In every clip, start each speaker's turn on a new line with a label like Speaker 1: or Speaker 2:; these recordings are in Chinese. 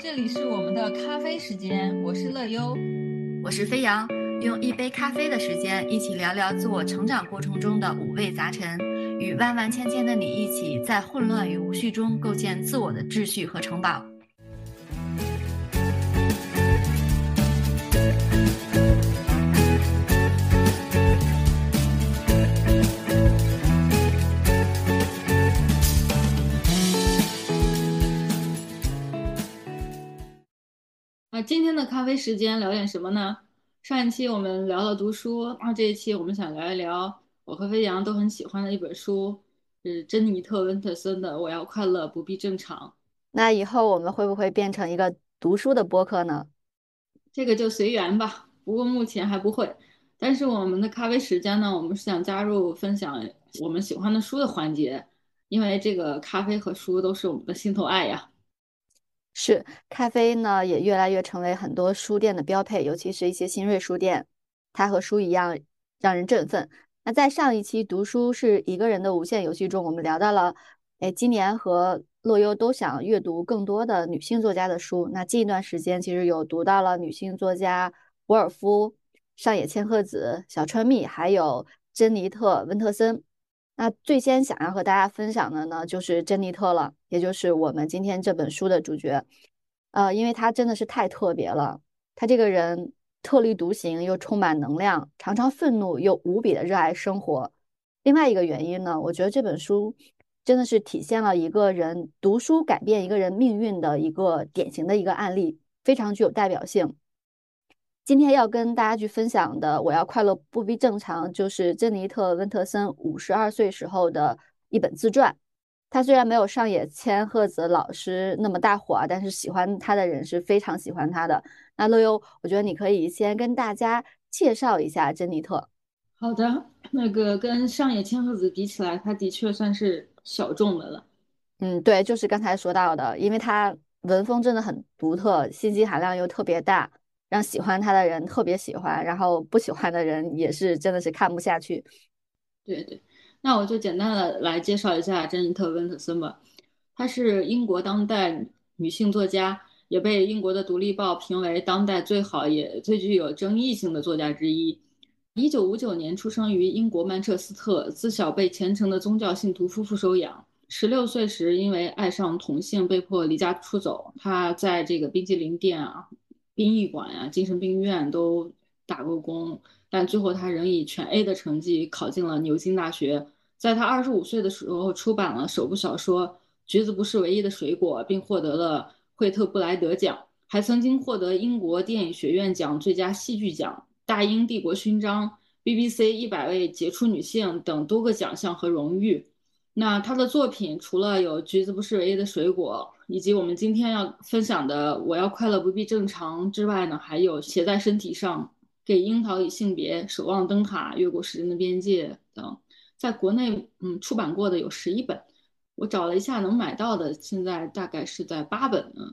Speaker 1: 这里是我们的咖啡时间，我是乐优，
Speaker 2: 我是飞扬，用一杯咖啡的时间，一起聊聊自我成长过程中的五味杂陈，与万万千千的你一起，在混乱与无序中构建自我的秩序和城堡。
Speaker 1: 今天的咖啡时间聊点什么呢？上一期我们聊了读书，那这一期我们想聊一聊我和飞扬都很喜欢的一本书，是珍妮特·温特森的《我要快乐，不必正常》。
Speaker 2: 那以后我们会不会变成一个读书的播客呢？
Speaker 1: 这个就随缘吧。不过目前还不会。但是我们的咖啡时间呢，我们是想加入分享我们喜欢的书的环节，因为这个咖啡和书都是我们的心头爱呀。
Speaker 2: 是咖啡呢，也越来越成为很多书店的标配，尤其是一些新锐书店，它和书一样让人振奋。那在上一期读书是一个人的无限游戏中，我们聊到了，哎，今年和洛优都想阅读更多的女性作家的书。那近一段时间其实有读到了女性作家沃尔夫、上野千鹤子、小川蜜，还有珍妮特·温特森。那最先想要和大家分享的呢，就是珍妮特了，也就是我们今天这本书的主角。呃，因为她真的是太特别了，她这个人特立独行又充满能量，常常愤怒又无比的热爱生活。另外一个原因呢，我觉得这本书真的是体现了一个人读书改变一个人命运的一个典型的一个案例，非常具有代表性。今天要跟大家去分享的，我要快乐不必正常，就是珍妮特·温特森五十二岁时候的一本自传。他虽然没有上野千鹤子老师那么大火啊，但是喜欢他的人是非常喜欢他的。那乐优，我觉得你可以先跟大家介绍一下珍妮特。
Speaker 1: 好的，那个跟上野千鹤子比起来，他的确算是小众的了。
Speaker 2: 嗯，对，就是刚才说到的，因为他文风真的很独特，信息含量又特别大。让喜欢他的人特别喜欢，然后不喜欢的人也是真的是看不下去。
Speaker 1: 对对，那我就简单的来介绍一下珍妮特·温特森吧。她是英国当代女性作家，也被英国的《独立报》评为当代最好也最具有争议性的作家之一。一九五九年出生于英国曼彻斯特，自小被虔诚的宗教信徒夫妇收养。十六岁时因为爱上同性，被迫离家出走。她在这个冰激凌店啊。殡仪馆呀，精神病院都打过工，但最后他仍以全 A 的成绩考进了牛津大学。在他二十五岁的时候，出版了首部小说《橘子不是唯一的水果》，并获得了惠特布莱德奖，还曾经获得英国电影学院奖最佳戏剧奖、大英帝国勋章、BBC 一百位杰出女性等多个奖项和荣誉。那他的作品除了有《橘子不是唯一的水果》。以及我们今天要分享的“我要快乐不必正常”之外呢，还有写在身体上、给樱桃以性别、守望灯塔、越过时间的边界等，在国内嗯出版过的有十一本，我找了一下能买到的，现在大概是在八本呢。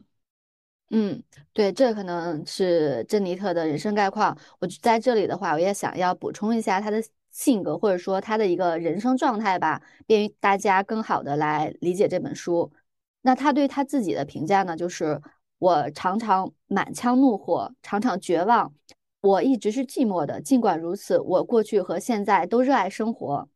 Speaker 2: 嗯，对，这可能是珍妮特的人生概况。我在这里的话，我也想要补充一下她的性格，或者说她的一个人生状态吧，便于大家更好的来理解这本书。那他对他自己的评价呢？就是我常常满腔怒火，常常绝望，我一直是寂寞的。尽管如此，我过去和现在都热爱生活。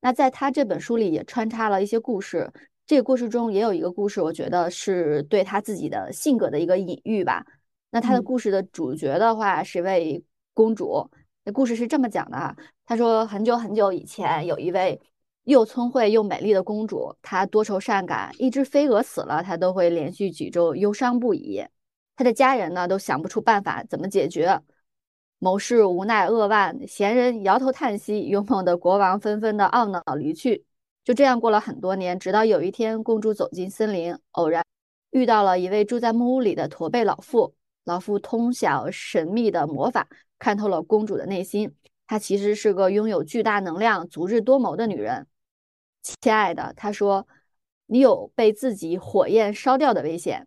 Speaker 2: 那在他这本书里也穿插了一些故事，这个故事中也有一个故事，我觉得是对他自己的性格的一个隐喻吧。那他的故事的主角的话是位公主，那故事是这么讲的啊，他说很久很久以前有一位。又聪慧又美丽的公主，她多愁善感，一只飞蛾死了，她都会连续几周忧伤不已。她的家人呢，都想不出办法怎么解决。谋士无奈扼腕，闲人摇头叹息，勇猛的国王纷纷的懊恼离去。就这样过了很多年，直到有一天，公主走进森林，偶然遇到了一位住在木屋里的驼背老妇。老妇通晓神秘的魔法，看透了公主的内心。她其实是个拥有巨大能量、足智多谋的女人。亲爱的，他说：“你有被自己火焰烧掉的危险。”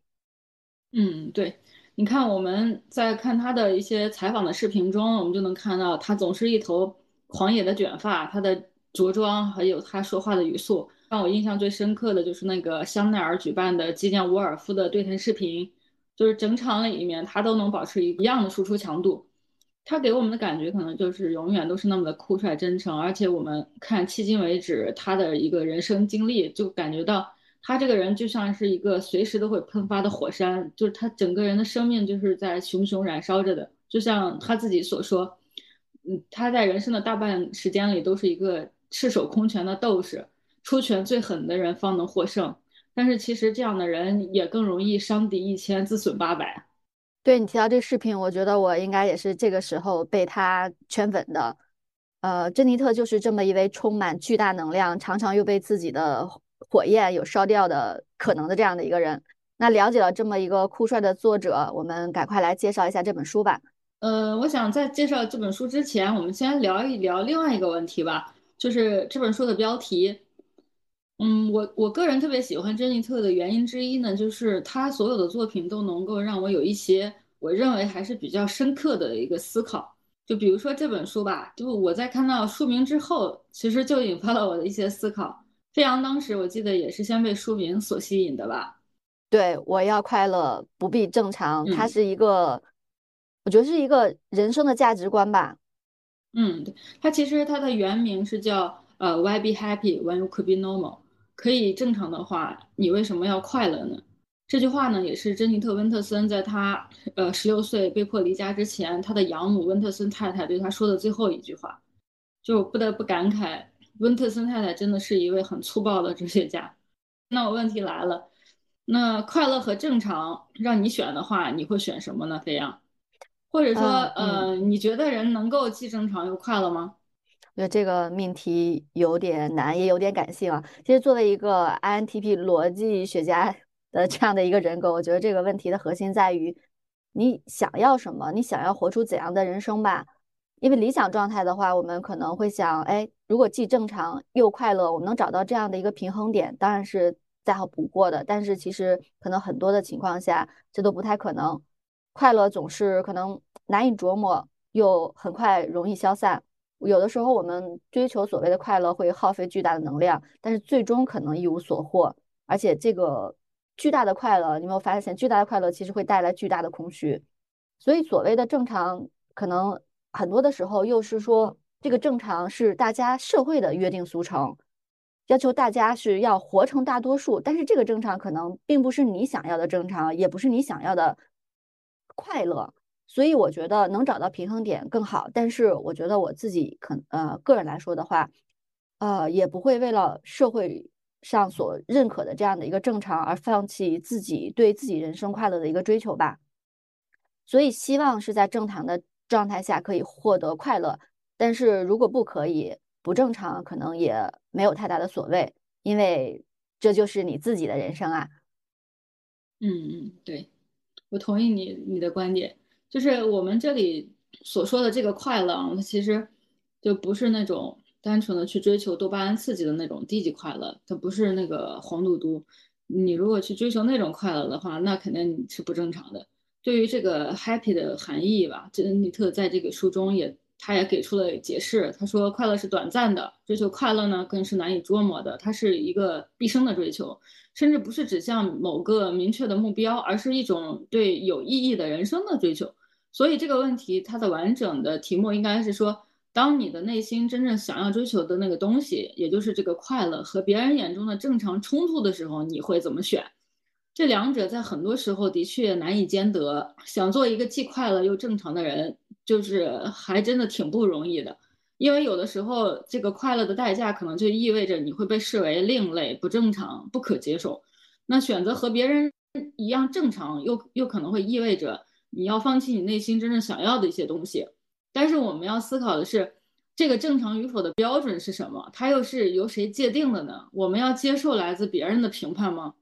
Speaker 1: 嗯，对，你看我们在看他的一些采访的视频中，我们就能看到他总是一头狂野的卷发，他的着装还有他说话的语速，让我印象最深刻的就是那个香奈儿举办的纪念沃尔夫的对谈视频，就是整场里面他都能保持一样的输出强度。他给我们的感觉可能就是永远都是那么的酷帅真诚，而且我们看迄今为止他的一个人生经历，就感觉到他这个人就像是一个随时都会喷发的火山，就是他整个人的生命就是在熊熊燃烧着的，就像他自己所说，嗯，他在人生的大半时间里都是一个赤手空拳的斗士，出拳最狠的人方能获胜，但是其实这样的人也更容易伤敌一千，自损八百。
Speaker 2: 对你提到这个视频，我觉得我应该也是这个时候被他圈粉的。呃，珍妮特就是这么一位充满巨大能量，常常又被自己的火焰有烧掉的可能的这样的一个人。那了解了这么一个酷帅的作者，我们赶快来介绍一下这本书吧。
Speaker 1: 呃，我想在介绍这本书之前，我们先聊一聊另外一个问题吧，就是这本书的标题。嗯，我我个人特别喜欢珍妮特的原因之一呢，就是她所有的作品都能够让我有一些我认为还是比较深刻的一个思考。就比如说这本书吧，就我在看到书名之后，其实就引发了我的一些思考。飞扬当时我记得也是先被书名所吸引的吧？
Speaker 2: 对，我要快乐不必正常，它是一个，我觉得是一个人生的价值观吧。
Speaker 1: 嗯，对，它其实它的原名是叫呃，Why be happy when you could be normal？可以正常的话，你为什么要快乐呢？这句话呢，也是珍妮特·温特森在他呃十六岁被迫离家之前，他的养母温特森太太对他说的最后一句话。就不得不感慨，温特森太太真的是一位很粗暴的哲学家。那我问题来了，那快乐和正常让你选的话，你会选什么呢？飞扬，或者说，呃，你觉得人能够既正常又快乐吗？
Speaker 2: 觉得这个命题有点难，也有点感性啊。其实作为一个 INTP 逻辑学家 的这样的一个人格，我觉得这个问题的核心在于你想要什么，你想要活出怎样的人生吧。因为理想状态的话，我们可能会想，哎，如果既正常又快乐，我们能找到这样的一个平衡点，当然是再好不过的。但是其实可能很多的情况下，这都不太可能。快乐总是可能难以琢磨，又很快容易消散。有的时候，我们追求所谓的快乐会耗费巨大的能量，但是最终可能一无所获。而且，这个巨大的快乐，你有没有发现，巨大的快乐其实会带来巨大的空虚？所以，所谓的正常，可能很多的时候又是说，这个正常是大家社会的约定俗成，要求大家是要活成大多数。但是，这个正常可能并不是你想要的正常，也不是你想要的快乐。所以我觉得能找到平衡点更好，但是我觉得我自己可呃个人来说的话，呃也不会为了社会上所认可的这样的一个正常而放弃自己对自己人生快乐的一个追求吧。所以希望是在正常的状态下可以获得快乐，但是如果不可以不正常，可能也没有太大的所谓，因为这就是你自己的人生啊。
Speaker 1: 嗯嗯，对，我同意你你的观点。就是我们这里所说的这个快乐，它其实就不是那种单纯的去追求多巴胺刺激的那种低级快乐，它不是那个黄赌毒。你如果去追求那种快乐的话，那肯定是不正常的。对于这个 happy 的含义吧，珍妮特在这个书中也，他也给出了解释。他说，快乐是短暂的，追求快乐呢更是难以捉摸的，它是一个毕生的追求。甚至不是指向某个明确的目标，而是一种对有意义的人生的追求。所以这个问题，它的完整的题目应该是说：当你的内心真正想要追求的那个东西，也就是这个快乐，和别人眼中的正常冲突的时候，你会怎么选？这两者在很多时候的确难以兼得。想做一个既快乐又正常的人，就是还真的挺不容易的。因为有的时候，这个快乐的代价可能就意味着你会被视为另类、不正常、不可接受。那选择和别人一样正常，又又可能会意味着你要放弃你内心真正想要的一些东西。但是我们要思考的是，这个正常与否的标准是什么？它又是由谁界定的呢？我们要接受来自别人的评判吗？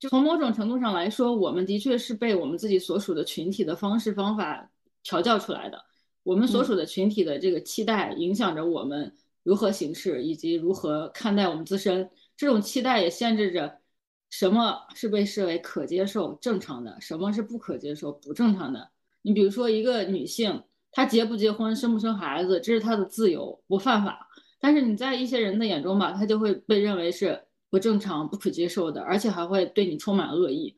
Speaker 1: 就从某种程度上来说，我们的确是被我们自己所属的群体的方式方法调教出来的。我们所属的群体的这个期待，影响着我们如何行事，以及如何看待我们自身。这种期待也限制着什么是被视为可接受、正常的，什么是不可接受、不正常的。你比如说，一个女性，她结不结婚、生不生孩子，这是她的自由，不犯法。但是你在一些人的眼中吧，她就会被认为是不正常、不可接受的，而且还会对你充满恶意。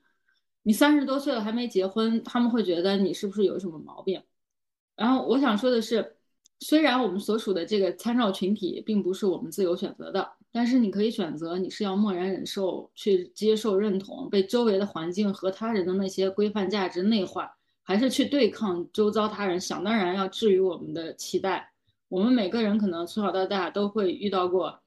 Speaker 1: 你三十多岁了还没结婚，他们会觉得你是不是有什么毛病？然后我想说的是，虽然我们所属的这个参照群体并不是我们自由选择的，但是你可以选择你是要默然忍受、去接受、认同被周围的环境和他人的那些规范价值内化，还是去对抗周遭他人想当然要置于我们的期待。我们每个人可能从小到大都会遇到过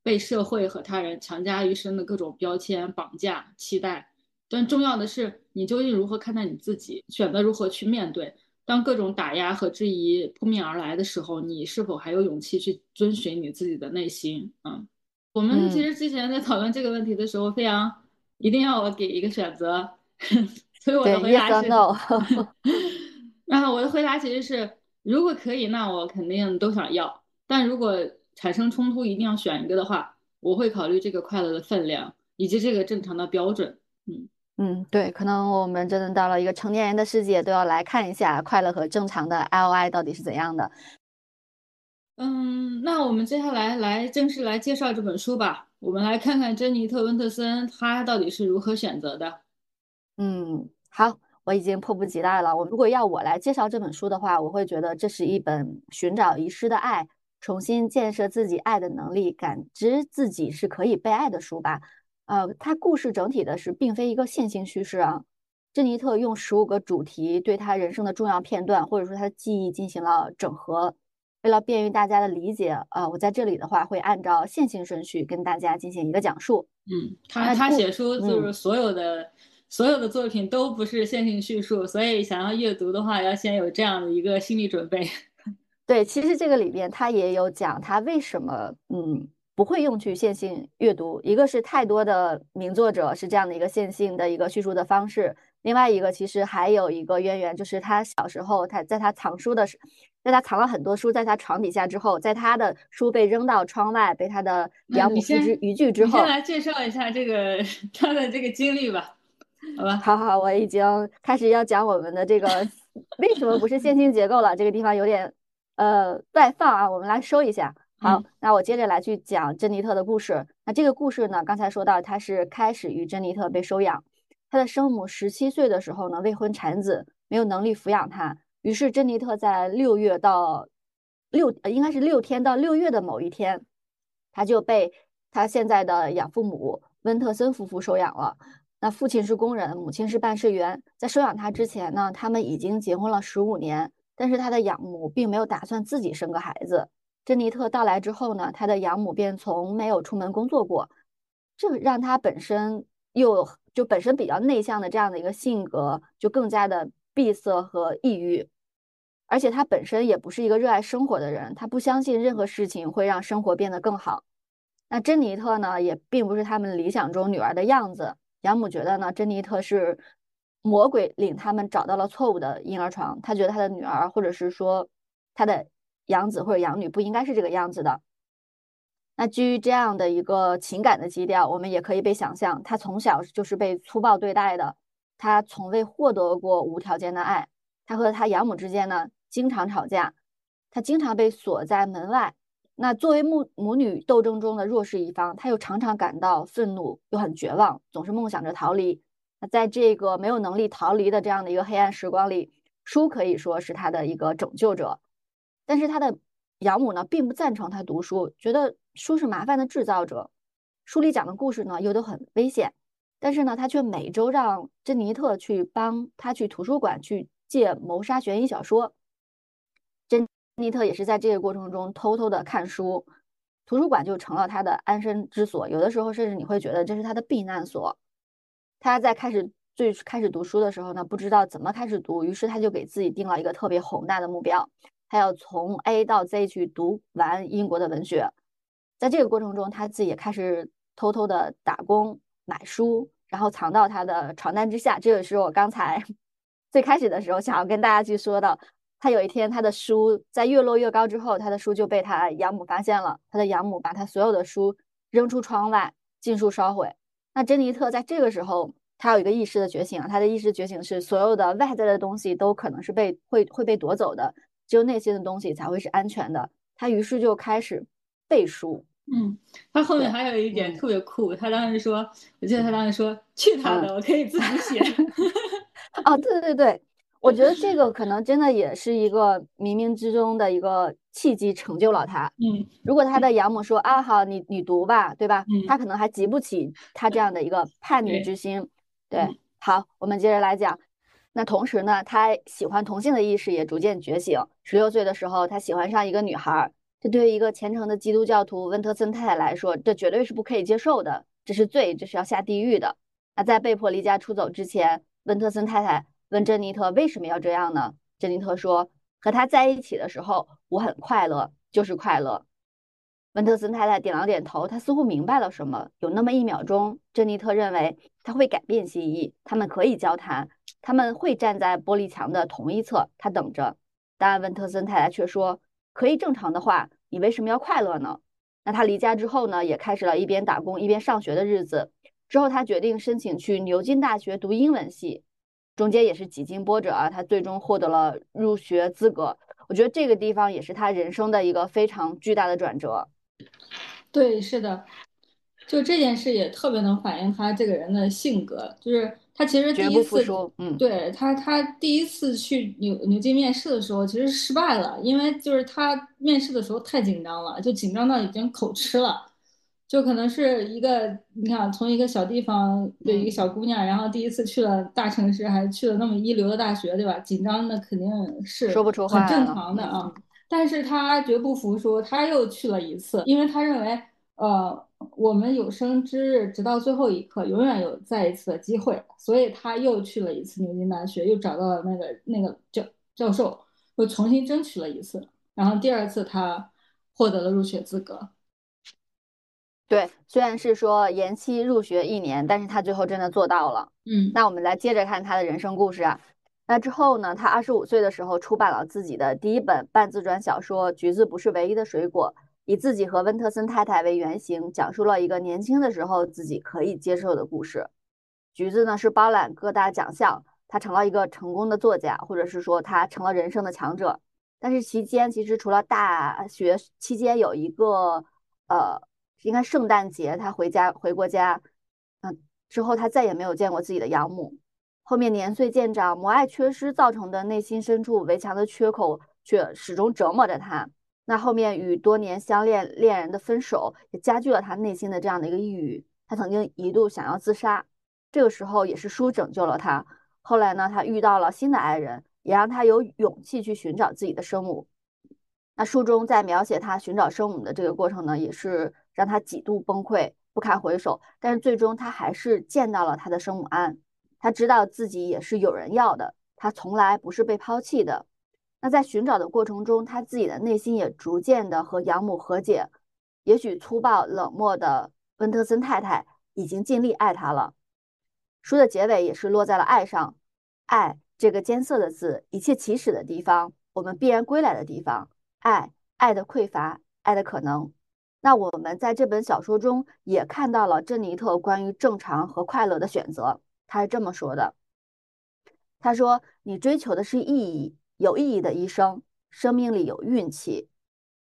Speaker 1: 被社会和他人强加于身的各种标签、绑架、期待。但重要的是，你究竟如何看待你自己？选择如何去面对？当各种打压和质疑扑面而来的时候，你是否还有勇气去遵循你自己的内心？嗯，我们其实之前在讨论这个问题的时候，非常一定要我给一个选择，所以我的回答是
Speaker 2: no。
Speaker 1: 然后我的回答其实是，如果可以，那我肯定都想要；但如果产生冲突，一定要选一个的话，我会考虑这个快乐的分量以及这个正常的标准。嗯。
Speaker 2: 嗯，对，可能我们真的到了一个成年人的世界，都要来看一下快乐和正常的 L I 到底是怎样的。
Speaker 1: 嗯，那我们接下来来正式来介绍这本书吧。我们来看看珍妮特·温特森她到底是如何选择的。
Speaker 2: 嗯，好，我已经迫不及待了。我如果要我来介绍这本书的话，我会觉得这是一本寻找遗失的爱，重新建设自己爱的能力，感知自己是可以被爱的书吧。呃，它故事整体的是并非一个线性叙事啊。珍妮特用十五个主题对他人生的重要片段或者说他的记忆进行了整合，为了便于大家的理解，呃，我在这里的话会按照线性顺序跟大家进行一个讲述。
Speaker 1: 嗯，他他写书就是所有的所有的作品都不是线性叙述，所以想要阅读的话，要先有这样的一个心理准备。
Speaker 2: 对，其实这个里边他也有讲他为什么嗯。不会用去线性阅读，一个是太多的名作者是这样的一个线性的一个叙述的方式，另外一个其实还有一个渊源，就是他小时候他在他藏书的时，在他藏了很多书在他床底下之后，在他的书被扔到窗外，被他的 养母拒之逾矩之后，
Speaker 1: 先来介绍一下这个 他的这个经历吧，好吧？
Speaker 2: 好好，我已经开始要讲我们的这个为什么不是线性结构了，这个地方有点呃外放啊，我们来收一下。好，那我接着来去讲珍妮特的故事。那这个故事呢，刚才说到，他是开始于珍妮特被收养。他的生母十七岁的时候呢，未婚产子，没有能力抚养他。于是珍妮特在六月到六呃，应该是六天到六月的某一天，他就被他现在的养父母温特森夫妇收养了。那父亲是工人，母亲是办事员。在收养他之前呢，他们已经结婚了十五年，但是他的养母并没有打算自己生个孩子。珍妮特到来之后呢，他的养母便从没有出门工作过，这让他本身又就本身比较内向的这样的一个性格就更加的闭塞和抑郁，而且他本身也不是一个热爱生活的人，他不相信任何事情会让生活变得更好。那珍妮特呢，也并不是他们理想中女儿的样子，养母觉得呢，珍妮特是魔鬼领他们找到了错误的婴儿床，他觉得他的女儿或者是说他的。养子或者养女不应该是这个样子的。那基于这样的一个情感的基调，我们也可以被想象，他从小就是被粗暴对待的，他从未获得过无条件的爱。他和他养母之间呢，经常吵架，他经常被锁在门外。那作为母母女斗争中的弱势一方，他又常常感到愤怒，又很绝望，总是梦想着逃离。那在这个没有能力逃离的这样的一个黑暗时光里，书可以说是他的一个拯救者。但是他的养母呢，并不赞成他读书，觉得书是麻烦的制造者。书里讲的故事呢，又都很危险。但是呢，他却每周让珍妮特去帮他去图书馆去借谋杀悬疑小说。珍妮特也是在这个过程中偷偷的看书，图书馆就成了他的安身之所。有的时候，甚至你会觉得这是他的避难所。他在开始最开始读书的时候呢，不知道怎么开始读，于是他就给自己定了一个特别宏大的目标。他要从 A 到 Z 去读完英国的文学，在这个过程中，他自己也开始偷偷的打工买书，然后藏到他的床单之下。这个是我刚才 最开始的时候想要跟大家去说的。他有一天，他的书在越落越高之后，他的书就被他养母发现了。他的养母把他所有的书扔出窗外，尽数烧毁。那珍妮特在这个时候，他有一个意识的觉醒啊，他的意识觉醒是所有的外在的东西都可能是被会会被夺走的。只有内心的东西才会是安全的。他于是就开始背书。
Speaker 1: 嗯，他后面还有一点特别酷，他当时说，我记得他当时说：“去他的，我可以自己写。”
Speaker 2: 哦，对对对，我觉得这个可能真的也是一个冥冥之中的一个契机，成就了他。
Speaker 1: 嗯，
Speaker 2: 如果他的养母说：“啊，好，你你读吧，对吧？”
Speaker 1: 嗯，
Speaker 2: 他可能还激不起他这样的一个叛逆之心。对，好，我们接着来讲。那同时呢，他喜欢同性的意识也逐渐觉醒。十六岁的时候，他喜欢上一个女孩。对于一个虔诚的基督教徒温特森太太来说，这绝对是不可以接受的，这是罪，这是要下地狱的。那在被迫离家出走之前，温特森太太问珍妮特为什么要这样呢？珍妮特说：“和他在一起的时候，我很快乐，就是快乐。”温特森太太点了点头，他似乎明白了什么。有那么一秒钟，珍妮特认为他会改变心意，他们可以交谈，他们会站在玻璃墙的同一侧。他等着，但温特森太太却说。可以正常的话，你为什么要快乐呢？那他离家之后呢，也开始了一边打工一边上学的日子。之后他决定申请去牛津大学读英文系，中间也是几经波折啊，他最终获得了入学资格。我觉得这个地方也是他人生的一个非常巨大的转折。
Speaker 1: 对，是的，就这件事也特别能反映他这个人的性格，就是。他其实第一次，
Speaker 2: 嗯，
Speaker 1: 对他，他第一次去牛牛津面试的时候，其实失败了，因为就是他面试的时候太紧张了，就紧张到已经口吃了，就可能是一个，你看从一个小地方的一个小姑娘，然后第一次去了大城市，还去了那么一流的大学，对吧？紧张的肯定是
Speaker 2: 说不出
Speaker 1: 话，很正常的啊。但是他绝不服输，他又去了一次，因为他认为，呃。我们有生之日，直到最后一刻，永远有再一次的机会。所以他又去了一次牛津大学，又找到了那个那个教教授，又重新争取了一次。然后第二次他获得了入学资格。
Speaker 2: 对，虽然是说延期入学一年，但是他最后真的做到了。
Speaker 1: 嗯，
Speaker 2: 那我们来接着看他的人生故事啊。那之后呢，他二十五岁的时候出版了自己的第一本半自传小说《橘子不是唯一的水果》。以自己和温特森太太为原型，讲述了一个年轻的时候自己可以接受的故事。橘子呢是包揽各大奖项，他成了一个成功的作家，或者是说他成了人生的强者。但是期间其实除了大学期间有一个呃，应该圣诞节他回家回过家，嗯，之后他再也没有见过自己的养母。后面年岁渐长，母爱缺失造成的内心深处围墙的缺口却始终折磨着他。那后面与多年相恋恋人的分手，也加剧了他内心的这样的一个抑郁。他曾经一度想要自杀，这个时候也是书拯救了他。后来呢，他遇到了新的爱人，也让他有勇气去寻找自己的生母。那书中在描写他寻找生母的这个过程呢，也是让他几度崩溃，不堪回首。但是最终他还是见到了他的生母安，他知道自己也是有人要的，他从来不是被抛弃的。那在寻找的过程中，他自己的内心也逐渐的和养母和解。也许粗暴冷漠的温特森太太已经尽力爱他了。书的结尾也是落在了爱上，爱这个艰涩的字，一切起始的地方，我们必然归来的地方，爱，爱的匮乏，爱的可能。那我们在这本小说中也看到了珍妮特关于正常和快乐的选择。他是这么说的：“他说，你追求的是意义。”有意义的一生，生命里有运气，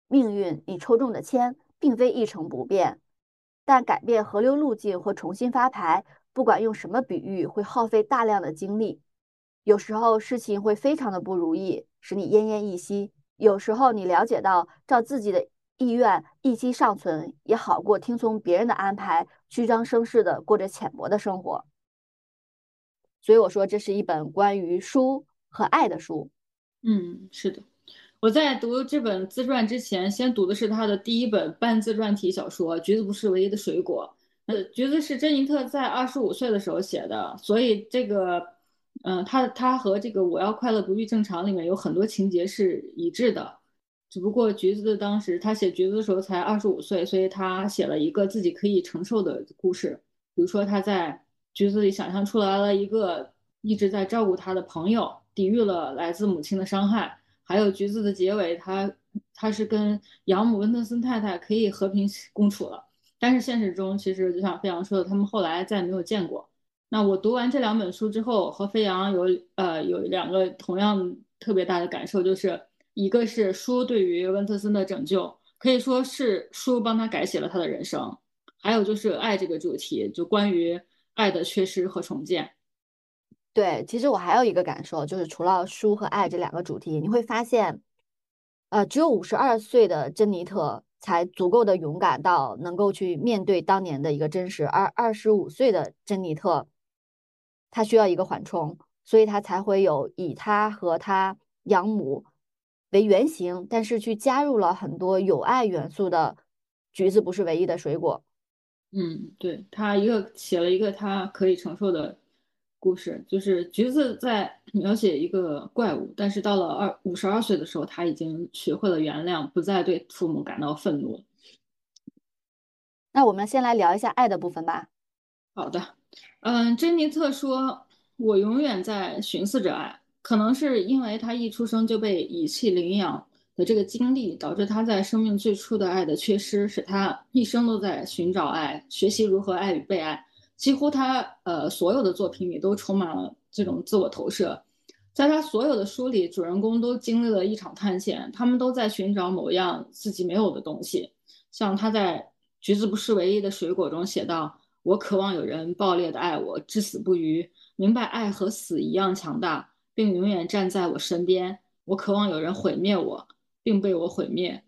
Speaker 2: 命运你抽中的签并非一成不变，但改变河流路径或重新发牌，不管用什么比喻，会耗费大量的精力。有时候事情会非常的不如意，使你奄奄一息；有时候你了解到，照自己的意愿一息尚存，也好过听从别人的安排，虚张声势的过着浅薄的生活。所以我说，这是一本关于书和爱的书。
Speaker 1: 嗯，是的，我在读这本自传之前，先读的是他的第一本半自传体小说《橘子不是唯一的水果》。呃，橘子是珍妮特在二十五岁的时候写的，所以这个，嗯，他他和这个《我要快乐不必正常》里面有很多情节是一致的，只不过橘子当时他写橘子的时候才二十五岁，所以他写了一个自己可以承受的故事，比如说他在橘子里想象出来了一个一直在照顾他的朋友。抵御了来自母亲的伤害，还有橘子的结尾，他他是跟养母温特森太太可以和平共处了。但是现实中，其实就像飞扬说的，他们后来再也没有见过。那我读完这两本书之后，和飞扬有呃有两个同样特别大的感受，就是一个是书对于温特森的拯救，可以说是书帮他改写了他的人生。还有就是爱这个主题，就关于爱的缺失和重建。
Speaker 2: 对，其实我还有一个感受，就是除了书和爱这两个主题，你会发现，呃，只有五十二岁的珍妮特才足够的勇敢到能够去面对当年的一个真实，而二十五岁的珍妮特，她需要一个缓冲，所以她才会有以她和她养母为原型，但是去加入了很多有爱元素的橘子不是唯一的水果。
Speaker 1: 嗯，对他一个写了一个他可以承受的故事，就是橘子在 描写一个怪物，但是到了二五十二岁的时候，他已经学会了原谅，不再对父母感到愤怒。
Speaker 2: 那我们先来聊一下爱的部分吧。
Speaker 1: 好的，嗯，珍妮特说：“我永远在寻思着爱，可能是因为他一出生就被遗弃领养。”的这个经历导致他在生命最初的爱的缺失，使他一生都在寻找爱，学习如何爱与被爱。几乎他呃所有的作品里都充满了这种自我投射，在他所有的书里，主人公都经历了一场探险，他们都在寻找某样自己没有的东西。像他在《橘子不是唯一的水果》中写道：“我渴望有人爆裂的爱我，至死不渝，明白爱和死一样强大，并永远站在我身边。我渴望有人毁灭我。”并被我毁灭。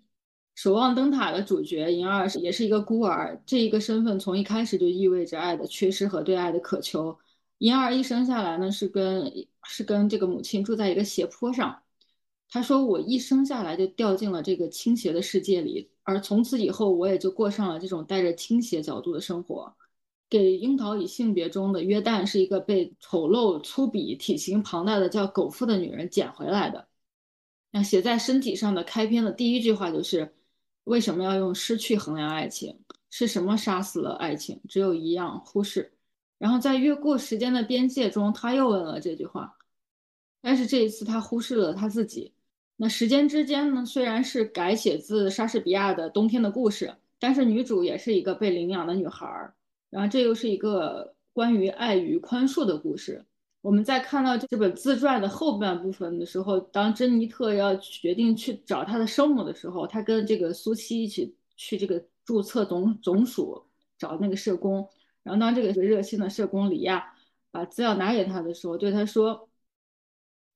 Speaker 1: 守望灯塔的主角银二也是一个孤儿，这一个身份从一开始就意味着爱的缺失和对爱的渴求。银二一生下来呢，是跟是跟这个母亲住在一个斜坡上。他说：“我一生下来就掉进了这个倾斜的世界里，而从此以后，我也就过上了这种带着倾斜角度的生活。”给《樱桃与性别》中的约旦是一个被丑陋、粗鄙、体型庞大的叫狗夫的女人捡回来的。那写在身体上的开篇的第一句话就是：为什么要用失去衡量爱情？是什么杀死了爱情？只有一样，忽视。然后在越过时间的边界中，他又问了这句话，但是这一次他忽视了他自己。那时间之间呢？虽然是改写自莎士比亚的《冬天的故事》，但是女主也是一个被领养的女孩儿。然后这又是一个关于爱与宽恕的故事。我们在看到这本自传的后半部分的时候，当珍妮特要决定去找她的生母的时候，她跟这个苏西一起去这个注册总总署找那个社工。然后当这个热心的社工里亚把资料拿给他的时候，对他说：“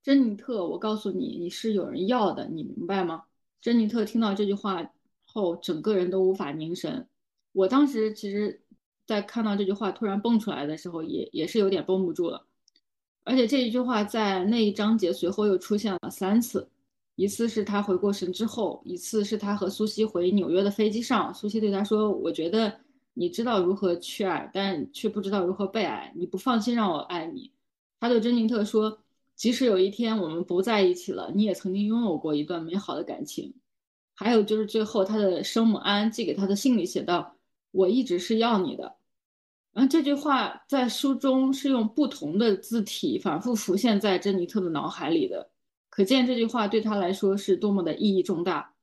Speaker 1: 珍妮特，我告诉你，你是有人要的，你明白吗？”珍妮特听到这句话后，整个人都无法凝神。我当时其实，在看到这句话突然蹦出来的时候，也也是有点绷不住了。而且这一句话在那一章节随后又出现了三次，一次是他回过神之后，一次是他和苏西回纽约的飞机上，苏西对他说：“我觉得你知道如何去爱，但却不知道如何被爱，你不放心让我爱你。”他对珍妮特说：“即使有一天我们不在一起了，你也曾经拥有过一段美好的感情。”还有就是最后他的生母安寄给他的信里写道：“我一直是要你的。”然后这句话在书中是用不同的字体反复浮现在珍妮特的脑海里的，可见这句话对他来说是多么的意义重大。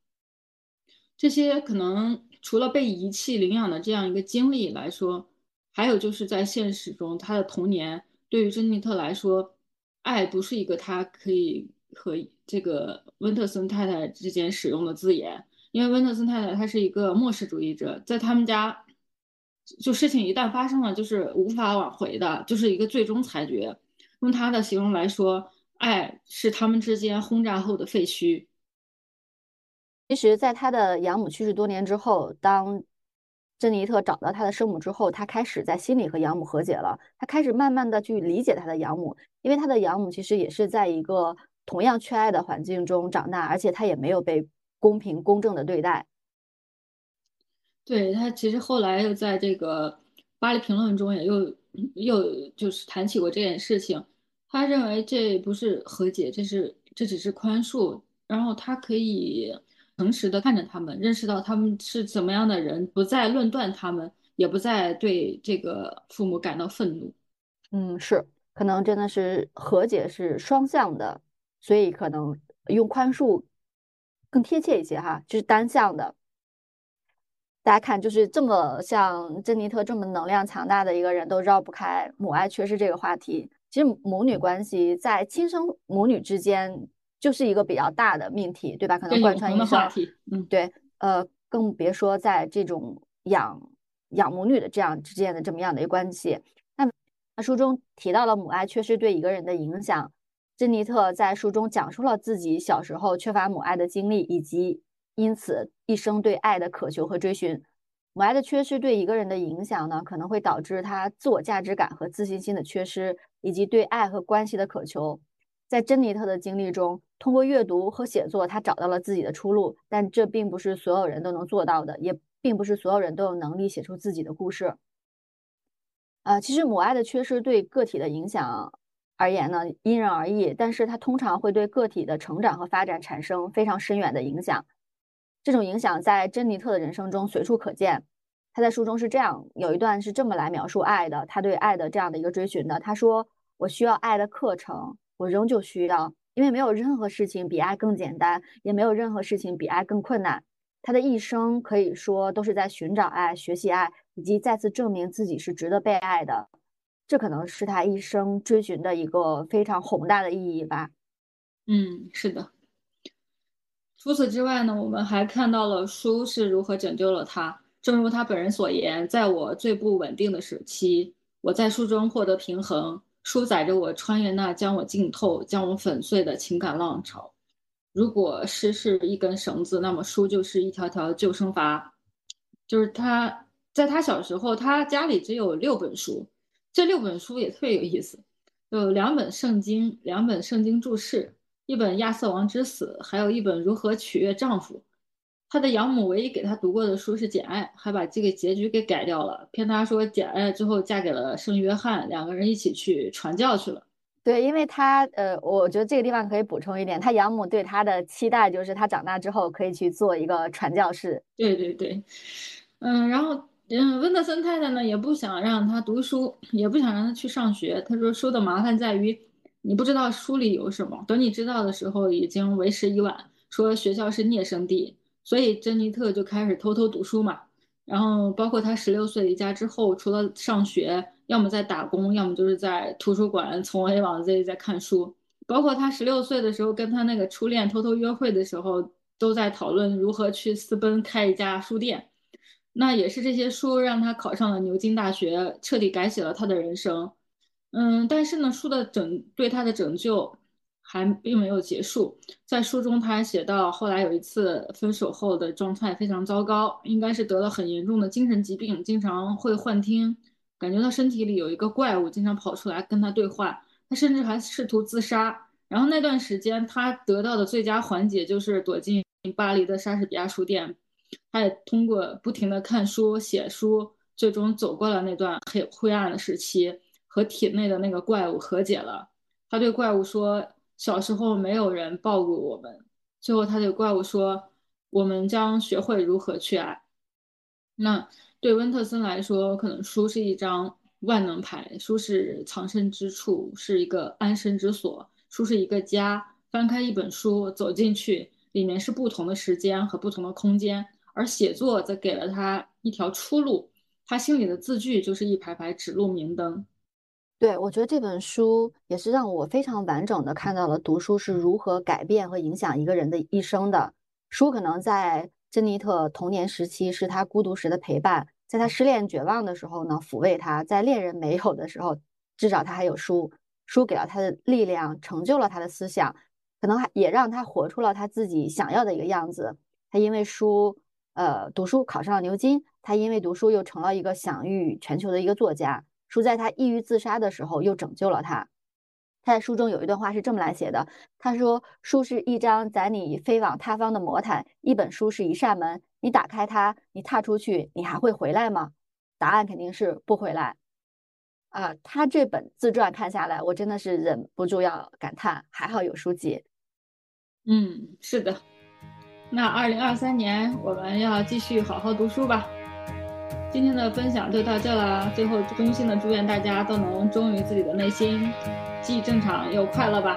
Speaker 1: 这些可能除了被遗弃领养的这样一个经历来说，还有就是在现实中，他的童年对于珍妮特来说，爱不是一个他可以和这个温特森太太之间使用的字眼，因为温特森太太她是一个末世主义者，在他们家。就事情一旦发生了，就是无法挽回的，就是一个最终裁决。用他的形容来说，爱是他们之间轰炸后的废墟。
Speaker 2: 其实，在他的养母去世多年之后，当珍妮特找到他的生母之后，他开始在心里和养母和解了。他开始慢慢的去理解他的养母，因为他的养母其实也是在一个同样缺爱的环境中长大，而且他也没有被公平公正的对待。
Speaker 1: 对他，其实后来又在这个《巴黎评论》中也又又就是谈起过这件事情。他认为这不是和解，这是这只是宽恕。然后他可以诚实的看着他们，认识到他们是怎么样的人，不再论断他们，也不再对这个父母感到愤怒。
Speaker 2: 嗯，是，可能真的是和解是双向的，所以可能用宽恕更贴切一些哈，就是单向的。大家看，就是这么像珍妮特这么能量强大的一个人，都绕不开母爱缺失这个话题。其实母女关系在亲生母女之间就是一个比较大的命题，对吧？可能贯穿一生。
Speaker 1: 嗯，
Speaker 2: 对，呃，更别说在这种养养母女的这样之间的这么样的一个关系。那那书中提到了母爱缺失对一个人的影响。珍妮特在书中讲述了自己小时候缺乏母爱的经历，以及因此一生对爱的渴求和追寻。母爱的缺失对一个人的影响呢，可能会导致他自我价值感和自信心的缺失，以及对爱和关系的渴求。在珍妮特的经历中，通过阅读和写作，他找到了自己的出路。但这并不是所有人都能做到的，也并不是所有人都有能力写出自己的故事。啊，其实母爱的缺失对个体的影响。而言呢，因人而异，但是它通常会对个体的成长和发展产生非常深远的影响。这种影响在珍妮特的人生中随处可见。他在书中是这样，有一段是这么来描述爱的，他对爱的这样的一个追寻的。他说：“我需要爱的课程，我仍旧需要，因为没有任何事情比爱更简单，也没有任何事情比爱更困难。他的一生可以说都是在寻找爱、学习爱，以及再次证明自己是值得被爱的。”这可能是他一生追寻的一个非常宏大的意义吧。
Speaker 1: 嗯，是的。除此之外呢，我们还看到了书是如何拯救了他。正如他本人所言，在我最不稳定的时期，我在书中获得平衡。书载着我穿越那将我浸透、将我粉碎的情感浪潮。如果诗是一根绳子，那么书就是一条条救生筏。就是他在他小时候，他家里只有六本书。这六本书也特别有意思，有两本圣经，两本圣经注释，一本《亚瑟王之死》，还有一本《如何取悦丈夫》。他的养母唯一给他读过的书是《简爱》，还把这个结局给改掉了，骗他说简爱之后嫁给了圣约翰，两个人一起去传教去了。
Speaker 2: 对，因为他呃，我觉得这个地方可以补充一点，他养母对他的期待就是他长大之后可以去做一个传教士。
Speaker 1: 对对对，嗯，然后。嗯，温德森太太呢也不想让他读书，也不想让他去上学。他说书的麻烦在于，你不知道书里有什么，等你知道的时候已经为时已晚。说学校是孽生地，所以珍妮特就开始偷偷读书嘛。然后包括他十六岁离家之后，除了上学，要么在打工，要么就是在图书馆从 A 往 Z 在看书。包括他十六岁的时候跟他那个初恋偷偷约会的时候，都在讨论如何去私奔开一家书店。那也是这些书让他考上了牛津大学，彻底改写了他的人生。嗯，但是呢，书的拯对他的拯救还并没有结束。在书中，他还写到，后来有一次分手后的状态非常糟糕，应该是得了很严重的精神疾病，经常会幻听，感觉到身体里有一个怪物经常跑出来跟他对话。他甚至还试图自杀。然后那段时间，他得到的最佳缓解就是躲进巴黎的莎士比亚书店。他也通过不停的看书、写书，最终走过了那段黑灰暗的时期，和体内的那个怪物和解了。他对怪物说：“小时候没有人抱过我们。”最后，他对怪物说：“我们将学会如何去爱。”那对温特森来说，可能书是一张万能牌，书是藏身之处，是一个安身之所，书是一个家。翻开一本书，走进去。里面是不同的时间和不同的空间，而写作则给了他一条出路。他心里的字句就是一排排指路明灯。
Speaker 2: 对我觉得这本书也是让我非常完整的看到了读书是如何改变和影响一个人的一生的。书可能在珍妮特童年时期是他孤独时的陪伴，在他失恋绝望的时候呢抚慰他，在恋人没有的时候，至少他还有书。书给了他的力量，成就了他的思想。可能还也让他活出了他自己想要的一个样子。他因为书，呃，读书考上了牛津。他因为读书又成了一个享誉全球的一个作家。书在他抑郁自杀的时候又拯救了他。他在书中有一段话是这么来写的：他说，书是一张载你飞往他方的魔毯，一本书是一扇门。你打开它，你踏出去，你还会回来吗？答案肯定是不回来。啊，他这本自传看下来，我真的是忍不住要感叹，还好有书籍。
Speaker 1: 嗯，是的。那二零二三年我们要继续好好读书吧。今天的分享就到这啦，最后衷心的祝愿大家都能忠于自己的内心，既正常又快乐吧。